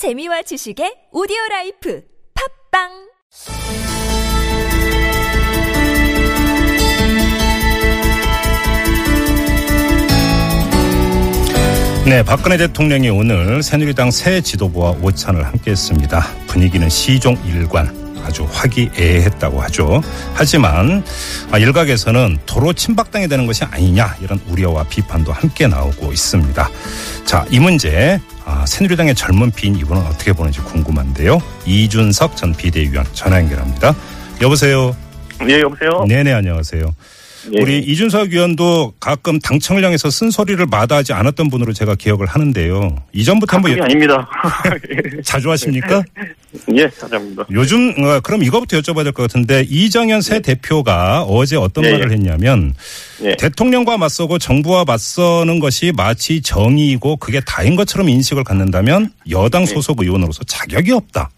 재미와 지식의 오디오 라이프 팟빵 네, 박근혜 대통령이 오늘 새누리당 새 지도부와 오찬을 함께했습니다. 분위기는 시종 일관 아주 화기애애했다고 하죠. 하지만 아, 일각에서는 도로 친박당이 되는 것이 아니냐 이런 우려와 비판도 함께 나오고 있습니다. 자, 이 문제 아, 새누리당의 젊은 피인 이분은 어떻게 보는지 궁금한데요. 이준석 전 비대위원 전화 연결합니다. 여보세요. 예, 여보세요? 네네 안녕하세요. 예. 우리 이준석 의원도 가끔 당청을 향해서 쓴소리를 마다하지 않았던 분으로 제가 기억을 하는데요. 이전부터 한번 그게 아닙니다. 자주 하십니까? 예, 감사합니다. 요즘 어, 그럼 이거부터 여쭤봐야 될 것 같은데 이정현 새 대표가 어제 어떤 예, 말을 예. 했냐면 예. 대통령과 맞서고 정부와 맞서는 것이 마치 정의이고 그게 다인 것처럼 인식을 갖는다면 여당 소속 의원으로서 자격이 없다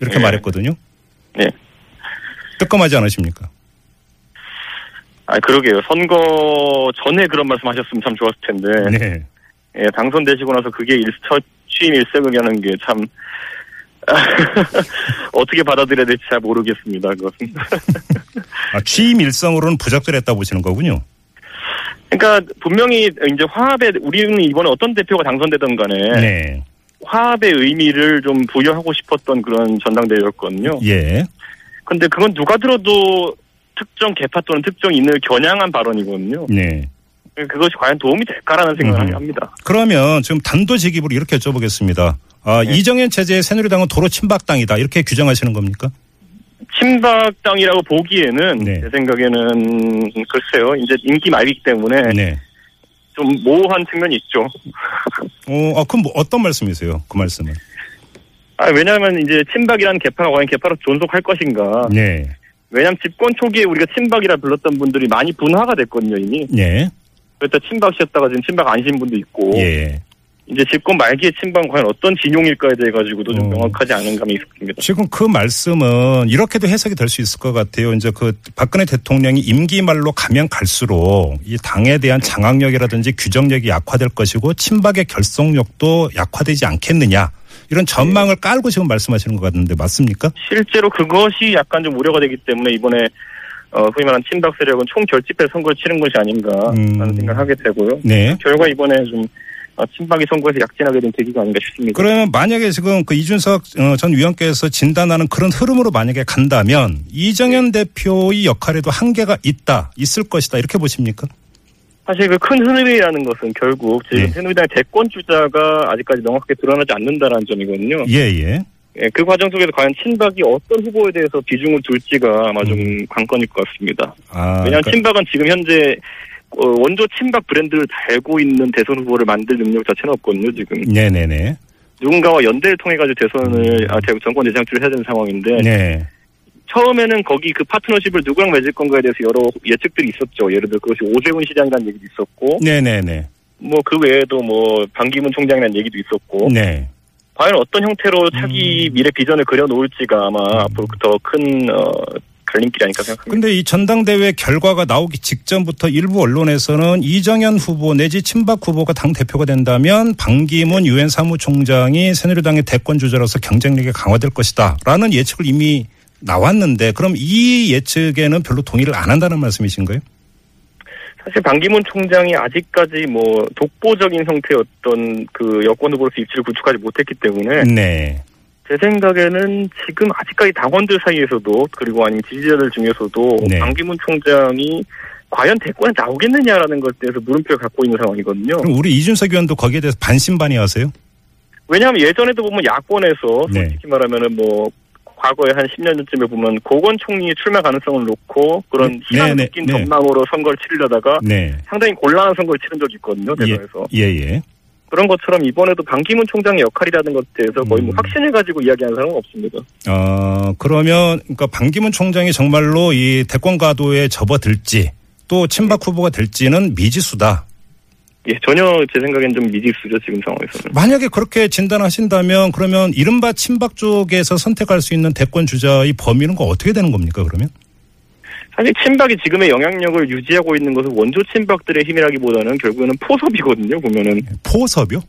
이렇게 예. 말했거든요. 예. 뜨끔하지 않으십니까? 아, 그러게요. 선거 전에 그런 말씀 하셨으면 참 좋았을 텐데. 네. 예, 당선되시고 나서 그게 일, 첫 취임 일색을 하는 게 참, 어떻게 받아들여야 될지 잘 모르겠습니다, 그것은. 아, 취임 일성으로는 부적절했다 보시는 거군요. 그러니까, 분명히 이제 화합에, 우리는 이번에 어떤 대표가 당선되던 간에. 네. 화합의 의미를 좀 부여하고 싶었던 그런 전당대회였거든요. 예. 근데 그건 누가 들어도 특정 개파 또는 특정 인을 겨냥한 발언이거든요. 네. 그것이 과연 도움이 될까라는 생각을 음. 합니다. 그러면 지금 단도직입으로 이렇게 여쭤보겠습니다. 아, 네. 이정현 체제의 새누리당은 도로 침박당이다 이렇게 규정하시는 겁니까? 친박당이라고 보기에는 네. 제 생각에는 글쎄요. 이제 인기 말이기 때문에 네. 좀 모호한 측면이 있죠. 어, 아, 그럼 뭐 어떤 말씀이세요? 그 말씀은? 아, 왜냐하면 이제 친박이라는 개파가 과연 개파로 존속할 것인가. 네. 왜냐하면 집권 초기에 우리가 친박이라 불렀던 분들이 많이 분화가 됐거든요 이미. 네. 그랬다 친박이었다가 지금 친박 아니신 분도 있고. 예. 이제 집권 말기에 친박은 과연 어떤 진용일까에 대해 가지고도 좀 어. 명확하지 않은 감이 있습니다. 지금 그 말씀은 이렇게도 해석이 될 수 있을 것 같아요. 이제 그 박근혜 대통령이 임기 말로 가면 갈수록 이 당에 대한 장악력이라든지 규정력이 약화될 것이고 친박의 결속력도 약화되지 않겠느냐. 이런 전망을 깔고 지금 말씀하시는 것 같은데 맞습니까? 실제로 그것이 약간 좀 우려가 되기 때문에 이번에 어, 소위 말하는 친박 세력은 총결집해 선거를 치른 것이 아닌가 라는 음. 생각을 하게 되고요. 네. 결과 이번에 좀 어, 친박이 선거에서 약진하게 된 계기가 아닌가 싶습니다. 그러면 만약에 지금 그 이준석 어, 전 위원께서 진단하는 그런 흐름으로 만약에 간다면 이정현 대표의 역할에도 한계가 있다, 있을 것이다 이렇게 보십니까? 사실 그큰 흐름이라는 것은 결국 지금 네. 새누리당의 대권 주자가 아직까지 명확하게 드러나지 않는다는 점이거든요. 예, 예. 예, 그 과정 속에서 과연 친박이 어떤 후보에 대해서 비중을 둘지가 아마 좀 관건일 것 같습니다. 아, 왜냐하면 그러니까- 친박은 지금 현재 어, 원조 친박 브랜드를 달고 있는 대선 후보를 만들 능력 자체는 없거든요. 지금 네네네. 누군가와 연대를 통해 가지고 대선을 아, 대- 정권 대장주를 해야 되는 상황인데 음. 네. 처음에는 거기 그 파트너십을 누구랑 맺을 건가에 대해서 여러 예측들이 있었죠. 예를 들어 그것이 오세훈 시장이라는 얘기도 있었고 네네네. 뭐 그 외에도 뭐 반기문 총장이라는 얘기도 있었고 네. 과연 어떤 형태로 음. 차기 미래 비전을 그려놓을지가 아마 앞으로 더큰 어, 갈림길이 아닐까 생각합니다. 근데 이 전당대회 결과가 나오기 직전부터 일부 언론에서는 이정현 후보 내지 친박 후보가 당 대표가 된다면 반기문 유엔 사무총장이 새누리당의 대권 주자로서 경쟁력이 강화될 것이다라는 예측을 이미 나왔는데 그럼 이 예측에는 별로 동의를 안 한다는 말씀이신가요? 사실 반기문 총장이 아직까지 뭐 독보적인 형태의 어떤 그 여권 후보로서 입지를 구축하지 못했기 때문에 네. 제 생각에는 지금 아직까지 당원들 사이에서도 그리고 아니면 지지자들 중에서도 네. 반기문 총장이 과연 대권에 나오겠느냐라는 것에 대해서 물음표를 갖고 있는 상황이거든요. 그럼 우리 이준석 의원도 거기에 대해서 반신반의하세요? 왜냐하면 예전에도 보면 야권에서 네. 솔직히 말하면은 뭐 과거에 한 10년 전쯤에 보면 고건 총리 출마 가능성을 놓고 그런 네, 희망 네, 느낀 네. 전망으로 선거를 치르려다가 네. 상당히 곤란한 선거를 치른 적이 있거든요 대선에서 예, 예. 그런 것처럼 이번에도 반기문 총장의 역할이라는 것에 대해서 거의 뭐 음. 확신을 가지고 이야기하는 사람은 없습니다. 어, 그러면, 그러니까 반기문 총장이 정말로 이 대권 가도에 접어들지 또 친박 후보가 될지는 미지수다. 예, 전혀 제 생각엔 좀 미지수죠 지금 상황에서는. 만약에 그렇게 진단하신다면 그러면 이른바 친박 쪽에서 선택할 수 있는 대권 주자의 범위는 그 어떻게 되는 겁니까, 그러면? 사실 친박이 지금의 영향력을 유지하고 있는 것은 원조 친박들의 힘이라기보다는 결국에는 포섭이거든요. 보면은 포섭이요?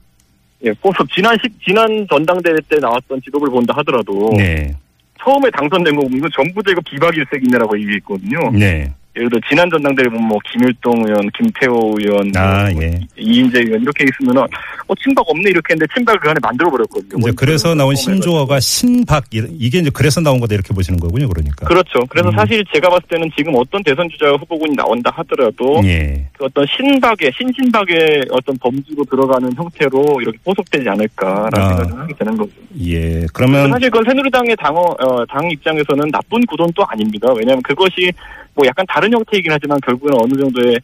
예, 포섭 지난 시, 지난 전당대회 때 나왔던 지도부를 본다 하더라도 네. 처음에 당선된 거 보면 전부 다 이거 비박일색이냐라고 얘기했거든요. 네. 예를 들어 지난 전당대회 보면 뭐 김일동 의원, 김태호 의원, 아, 뭐 예. 이인재 의원 이렇게 있으면은 어 친박 없네 이렇게 했는데 친박을 그 안에 만들어 버렸거든요. 이제 그래서 나온 신조어가 신박 이- 이게 이제 그래서 나온 거다 이렇게 보시는 거군요. 그러니까. 그렇죠. 그래서 음. 사실 제가 봤을 때는 지금 어떤 대선 주자 후보군이 나온다 하더라도 예. 그 어떤 신박의 신신박의 어떤 범주로 들어가는 형태로 이렇게 포섭되지 않을까라는 아. 생각을 하게 되는 거죠. 예. 그러면 사실 그건 새누리당의 당어 어, 당 입장에서는 나쁜 구도는 또 아닙니다. 왜냐하면 그것이 뭐 약간 다른 형태이긴 하지만 결국은 어느 정도의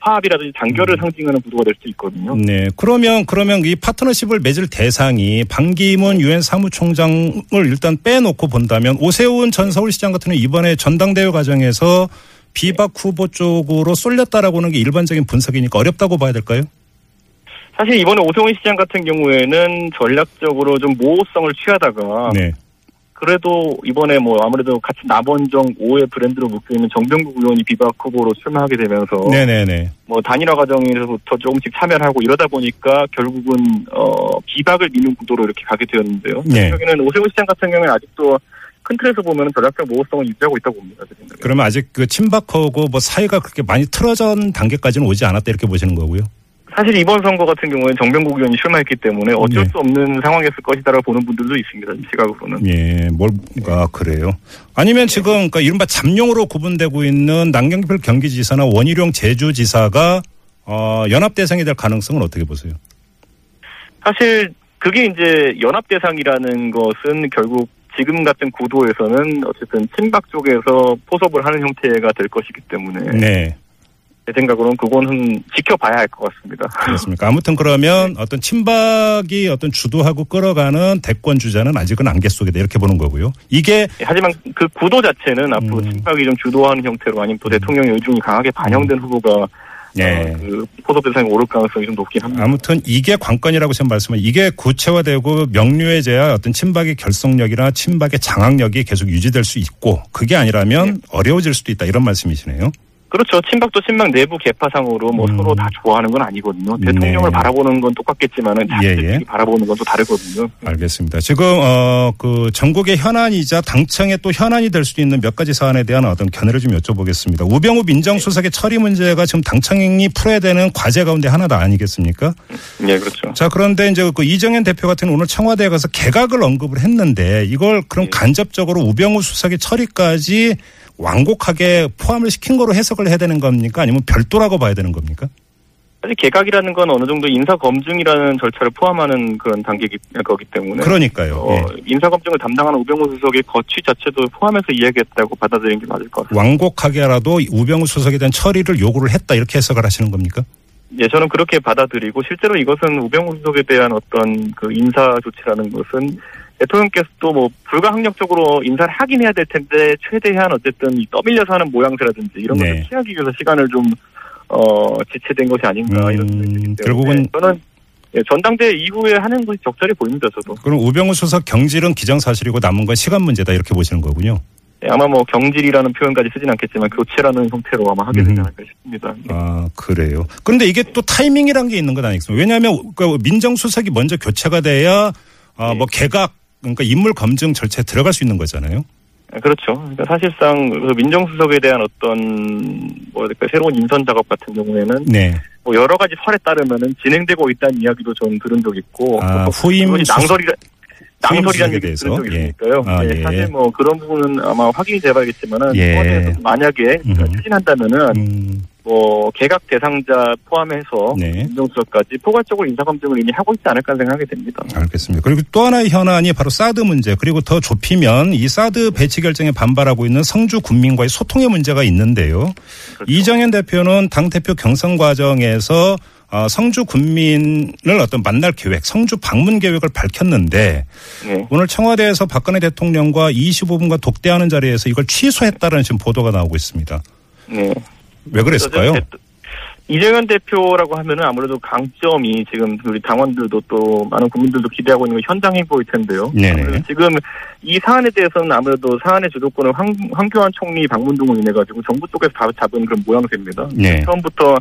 화합이라든지 단결을 음. 상징하는 구도가 될 수 있거든요. 네. 그러면 그러면 이 파트너십을 맺을 대상이 반기문 유엔 사무총장을 일단 빼놓고 본다면 오세훈 전 서울시장 같은 경우 이번에 전당대회 과정에서 비박 후보 쪽으로 쏠렸다라고 하는 게 일반적인 분석이니까 어렵다고 봐야 될까요? 사실 이번에 오세훈 시장 같은 경우에는 전략적으로 좀 모호성을 취하다가 네. 그래도 이번에 뭐 아무래도 같이 남원정 5의 브랜드로 묶여 있는 정병국 의원이 비박 후보로 출마하게 되면서 네네네. 뭐 단일화 과정에서부터 조금씩 참여를 하고 이러다 보니까 결국은 어 비박을 미는 구도로 이렇게 가게 되었는데요. 네. 여기는 오세훈 시장 같은 경우에는 아직도 큰 틀에서 보면 전략적 모호성을 유지하고 있다고 봅니다. 그러면 아직 그 친박하고 뭐 사이가 그렇게 많이 틀어진 단계까지는 오지 않았다 이렇게 보시는 거고요. 사실 이번 선거 같은 경우에 정병국 의원이 출마했기 때문에 어쩔 네. 수 없는 상황이었을 것이다라고 보는 분들도 있습니다. 시각으로는. 예, 뭘가 그래요. 아니면 지금 그러니까 이른바 잠룡으로 구분되고 있는 남경필 경기지사나 원희룡 제주지사가 어, 연합 대상이 될 가능성은 어떻게 보세요? 사실 그게 이제 연합 대상이라는 것은 결국 지금 같은 구도에서는 어쨌든 친박 쪽에서 포섭을 하는 형태가 될 것이기 때문에 네, 제 생각으로는 그거는 지켜봐야 할 것 같습니다. 그렇습니까? 아무튼 그러면 어떤 친박이 어떤 주도하고 끌어가는 대권 주자는 아직은 안개 속이다 이렇게 보는 거고요. 이게 하지만 그 구도 자체는 앞으로 음. 친박이 좀 주도하는 형태로 아니면 또 대통령의 의중이 강하게 반영된 후보가 네. 어, 그 포섭 대상에 오를 가능성이 좀 높긴 합니다. 아무튼 이게 관건이라고 지금 말씀을 이게 구체화되고 명료해져야 어떤 친박의 결속력이나 친박의 장악력이 계속 유지될 수 있고 그게 아니라면 어려워질 수도 있다 이런 말씀이시네요. 그렇죠. 친박도 친박 내부 개파상으로 뭐 음. 서로 다 좋아하는 건 아니거든요. 네. 대통령을 바라보는 건 똑같겠지만은 예, 자기들끼리 예. 바라보는 건 또 다르거든요. 알겠습니다. 지금 어 그 전국의 현안이자 당청의 또 현안이 될 수도 있는 몇 가지 사안에 대한 어떤 견해를 좀 여쭤보겠습니다. 우병우 민정수석의 처리 문제가 지금 당청이 풀어야 되는 과제 가운데 하나다 아니겠습니까? 예, 그렇죠. 자 그런데 이제 그 이정현 대표 같은 오늘 청와대에 가서 개각을 언급을 했는데 이걸 그럼 예. 간접적으로 우병우 수석의 처리까지 완곡하게 포함을 시킨 거로 해석을 해야 되는 겁니까? 아니면 별도라고 봐야 되는 겁니까? 사실 개각이라는 건 어느 정도 인사 검증이라는 절차를 포함하는 그런 단계기 거기 때문에 그러니까요. 어, 예. 인사 검증을 담당하는 우병우 수석의 거취 자체도 포함해서 이야기했다고 받아들이는 게 맞을 것 같습니다. 완곡하게라도 우병우 수석에 대한 처리를 요구를 했다 이렇게 해석을 하시는 겁니까? 예, 저는 그렇게 받아들이고 실제로 이것은 우병우 수석에 대한 어떤 그 인사 조치라는 것은 대통령께서도 뭐 불가항력적으로 인사를 하긴 해야 될 텐데 최대한 어쨌든 이 떠밀려서 하는 모양새라든지 이런 네. 것을 피하기 위해서 시간을 좀 어, 지체된 것이 아닌가 음, 이런 생각이 때문에 결국은 저는 예, 전당대 이후에 하는 것이 적절해 보입니다. 저도 그럼 우병우 수석 경질은 기정사실이고 남은 건 시간 문제다 이렇게 보시는 거군요. 예, 아마 뭐 경질이라는 표현까지 쓰진 않겠지만 교체라는 형태로 아마 하게 되지 음. 않을까 싶습니다. 예. 아 그래요. 그런데 이게 또 타이밍이란 게 있는 건 아니겠습니까? 왜냐하면 그 민정수석이 먼저 교체가 돼야 아, 뭐 개각 그러니까 인물 검증 절차에 들어갈 수 있는 거잖아요. 아, 그렇죠. 그러니까 사실상 그 민정수석에 대한 어떤 뭐랄까 새로운 인선 작업 같은 경우에는 네. 뭐 여러 가지 설에 따르면은 진행되고 있다는 이야기도 좀 들은 적 있고 아, 또 후임 낭설이라 낭설이라는 얘기? 들은 적이 예. 있으니까요. 아, 예, 예. 사실 뭐 그런 부분은 아마 확인이 돼봐야겠지만은 예. 만약에. 추진한다면은 음, 뭐 개각 대상자 포함해서 네. 민정수석까지 포괄적으로 인사 검증을 이미 하고 있지 않을까 생각이 됩니다. 알겠습니다. 그리고 또 하나의 현안이 바로 사드 문제 그리고 더 좁히면 이 사드 배치 결정에 반발하고 있는 성주 군민과의 소통의 문제가 있는데요. 그렇죠. 이정현 대표는 당 대표 경선 과정에서 어, 성주 군민을 어떤 만날 계획, 성주 방문 계획을 밝혔는데 네. 오늘 청와대에서 박근혜 대통령과 25분간 독대하는 자리에서 이걸 취소했다는 지금 보도가 나오고 있습니다. 네. 왜 그랬을까요? 대- 이재명 대표라고 하면은 아무래도 강점이 지금 우리 당원들도 또 많은 국민들도 기대하고 있는 건 현장 행보일 텐데요. 네네. 지금 이 사안에 대해서는 아무래도 사안의 주도권을 황, 황교안 총리 방문 등으로 인해 가지고 정부 쪽에서 다 잡은 그런 모양새입니다. 네. 처음부터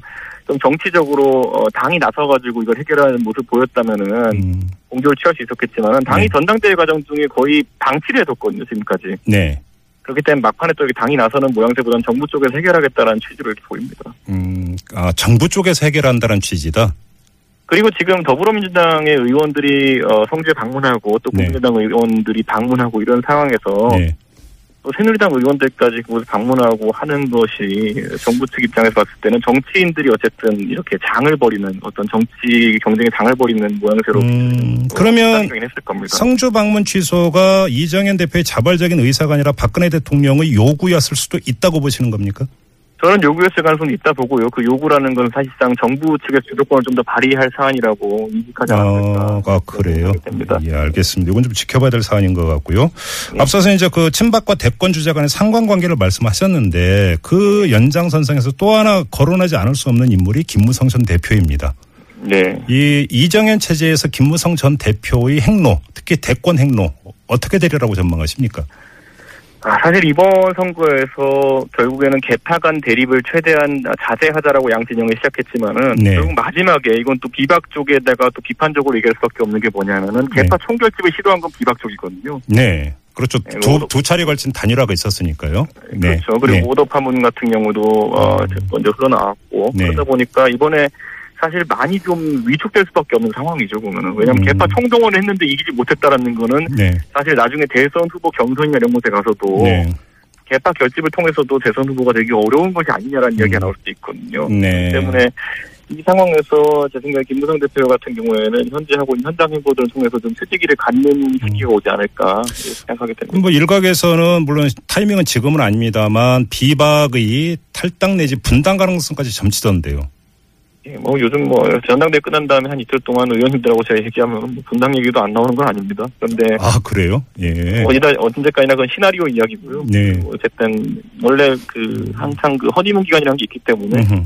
좀 정치적으로 어, 당이 나서가지고 이걸 해결하는 모습 보였다면은 음, 공조를 취할 수 있었겠지만 당이 네. 전당대회 과정 중에 거의 방치를 해뒀거든요 지금까지. 네. 그렇기 때문에 막판에 또 당이 나서는 모양새보다는 정부 쪽에서 해결하겠다라는 취지로 이렇게 보입니다. 음, 아, 정부 쪽에서 해결한다는 취지다. 그리고 지금 더불어민주당의 의원들이 어, 성주에 방문하고 또 네. 국민의당 의원들이 방문하고 이런 상황에서 네. 또 새누리당 의원들까지 그곳에 방문하고 하는 것이 정부 측 입장에서 봤을 때는 정치인들이 어쨌든 이렇게 장을 벌이는 어떤 정치 경쟁의 장을 벌이는 모양새로 음, 그러면. 성주 방문 취소가 이정현 대표의 자발적인 의사가 아니라 박근혜 대통령의 요구였을 수도 있다고 보시는 겁니까? 저는 요구였을 가능성이 있다 보고요. 그 요구라는 건 사실상 정부 측의 주도권을 좀 더 발휘할 사안이라고 인식하지 않았을까. 아, 그래요. 됩니다. 예, 알겠습니다. 이건 좀 지켜봐야 될 사안인 것 같고요. 네. 앞서서 이제 그 친박과 대권 주자 간의 상관관계를 말씀하셨는데 그 연장선상에서 또 하나 거론하지 않을 수 없는 인물이 김무성 전 대표입니다. 네. 이 이정현 체제에서 김무성 전 대표의 행로, 특히 대권 행로 어떻게 되리라고 전망하십니까? 아, 사실 이번 선거에서 결국에는 개파 간 대립을 최대한 자제하자라고 양진영이 시작했지만은 네. 결국 마지막에 이건 또 비박 쪽에다가 또 비판적으로 얘기할 수밖에 없는 게 뭐냐면은 네. 개파 총결집을 시도한 건 비박 쪽이거든요. 네. 그렇죠. 네, 두, 뭐- 두 차례 걸친 단일화가 있었으니까요. 네. 그렇죠. 그리고 네. 오더 파문 같은 경우도 어, 음. 먼저 흘러나왔고 네. 그러다 보니까 이번에 사실 많이 좀 위축될 수밖에 없는 상황이죠 보면은 왜냐하면 음. 개파 총동원을 했는데 이기지 못했다라는 거는 네. 사실 나중에 대선 후보 경선이나 이런 곳에 가서도 네. 개파 결집을 통해서도 대선 후보가 되기 어려운 것이 아니냐라는 음. 이야기가 나올 수도 있거든요. 네. 때문에 이 상황에서 제 생각에 김무성 대표 같은 경우에는 현재 하고 있는 현장 행보들을 통해서 좀 퇴지기를 갖는 시기가 오지 않을까 생각하게 됩니다. 뭐 일각에서는 물론 타이밍은 지금은 아닙니다만 비박의 탈당 내지 분당 가능성까지 점치던데요. 예, 뭐 요즘 뭐 전당대 회 끝난 다음에 한 이틀 동안 의원님들하고 제가 얘기하면 뭐 분당 얘기도 안 나오는 건 아닙니다. 그런데 아 그래요? 예. 어디다 언제까지나 그건 시나리오 이야기고요. 네. 뭐 어쨌든 원래 그 항상 그 허니문 기간이라는 게 있기 때문에 음흠.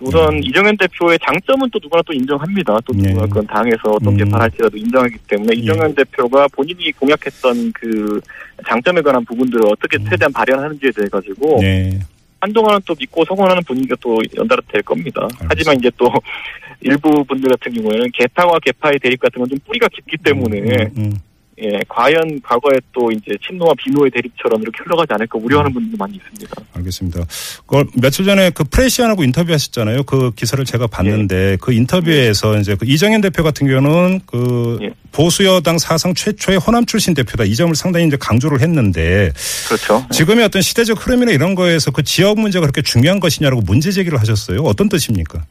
우선 음. 이정현 대표의 장점은 또 누구나 또 인정합니다. 또 네. 누가 그건 당에서 어떤 음. 개발할지라도 인정하기 때문에 이정현 대표가 본인이 공약했던 그 장점에 관한 부분들을 어떻게 음. 최대한 발현하는지에 대해 가지고 네. 한동안은 또 믿고 성원하는 분위기가 또 연달아 될 겁니다. 하지만 이제 또 일부 분들 같은 경우에는 개파와 개파의 대립 같은 건 좀 뿌리가 깊기 때문에 음, 음. 예, 과연 과거에 또 이제 친노와 비노의 대립처럼 이렇게 흘러가지 않을까 우려하는 음. 분들도 많이 있습니다. 알겠습니다. 그걸 며칠 전에 그 프레시안하고 인터뷰하셨잖아요. 그 기사를 제가 봤는데 그 인터뷰에서 이제 그 이정현 대표 같은 경우는 그 예. 보수 여당 사상 최초의 호남 출신 대표다. 이 점을 상당히 이제 강조를 했는데 그렇죠. 지금의 어떤 시대적 흐름이나 이런 거에서 그 지역 문제가 그렇게 중요한 것이냐라고 문제 제기를 하셨어요. 어떤 뜻입니까?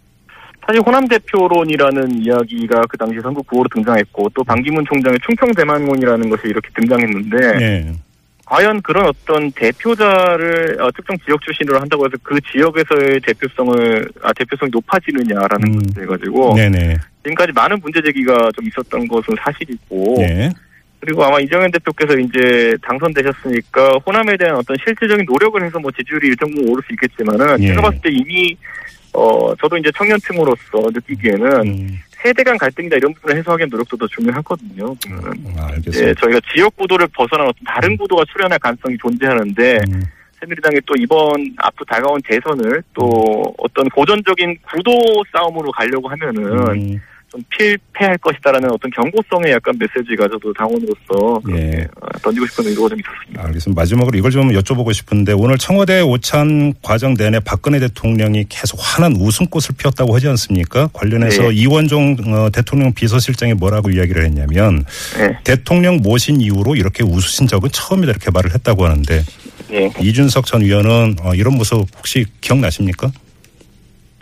사실 호남 대표론이라는 이야기가 그 당시 선거 구호로 등장했고 또 반기문 총장의 충청 대만론이라는 것이 이렇게 등장했는데 네. 과연 그런 어떤 대표자를 어, 특정 지역 출신으로 한다고 해서 그 지역에서의 대표성을 아 대표성이 높아지느냐라는 음. 문제 가지고 네네. 지금까지 많은 문제 제기가 좀 있었던 것은 사실이고 네. 그리고 아마 이정현 대표께서 이제 당선되셨으니까 호남에 대한 어떤 실질적인 노력을 해서 뭐 지지율이 일정 부분 오를 수 있겠지만은 예. 제가 봤을 때 이미 어 저도 이제 청년층으로서 느끼기에는 음, 세대 간 갈등이나 이런 부분을 해소하기 위한 노력도 더 중요하거든요. 보면은. 아, 예. 저희가 지역 구도를 벗어난 어떤 다른 구도가 출현할 가능성이 존재하는데 음, 새누리당이 또 이번 앞으로 다가온 대선을 또 어떤 고전적인 구도 싸움으로 가려고 하면은 음, 좀 필패할 것이다라는 어떤 경고성의 약간 메시지가 저도 당원으로서 예. 어, 던지고 싶은 의도가 좀 있었습니다. 알겠습니다. 마지막으로 이걸 좀 여쭤보고 싶은데 오늘 청와대 오찬 과정 내내 박근혜 대통령이 계속 환한 웃음꽃을 피웠다고 하지 않습니까? 관련해서 네. 이원종 어, 대통령 비서실장이 뭐라고 이야기를 했냐면 네, 대통령 모신 이후로 이렇게 웃으신 적은 처음이다 이렇게 말을 했다고 하는데 예. 이준석 전 의원은 어, 이런 모습 혹시 기억나십니까?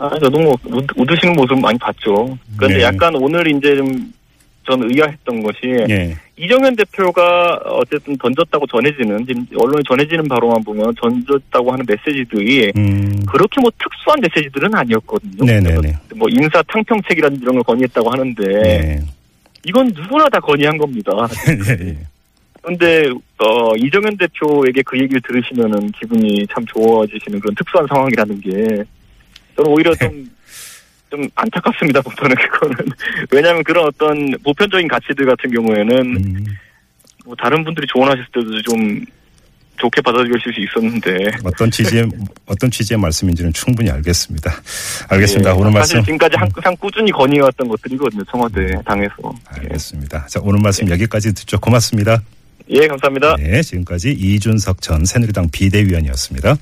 아, 저도 뭐 웃, 웃으시는 모습 많이 봤죠. 그런데 네. 약간 오늘 이제 좀 전 의아했던 것이 예. 이정현 대표가 어쨌든 던졌다고 전해지는 지금 언론에 전해지는 바로만 보면 던졌다고 하는 메시지들이 음, 그렇게 뭐 특수한 메시지들은 아니었거든요. 네네네. 뭐 인사 탕평책이라든지 이런 걸 건의했다고 하는데 네. 이건 누구나 다 건의한 겁니다. 예, 예. 그런데 어, 이정현 대표에게 그 얘기를 들으시면은 기분이 참 좋아지시는 그런 특수한 상황이라는 게 저는 오히려 네. 좀, 좀 안타깝습니다, 보통은 그거는. 왜냐하면 그런 어떤 보편적인 가치들 같은 경우에는 음, 뭐 다른 분들이 조언하셨을 때도 좀 좋게 받아들일 수 있었는데. 어떤 취지의 어떤 취지의 말씀인지는 충분히 알겠습니다. 알겠습니다. 예, 오늘 사실 말씀 지금까지 항상 꾸준히 건의해왔던 것들이거든요, 청와대 당에서. 예. 알겠습니다. 자, 오늘 말씀 여기까지 듣죠. 고맙습니다. 예, 감사합니다. 네, 지금까지 이준석 전 새누리당 비대위원이었습니다.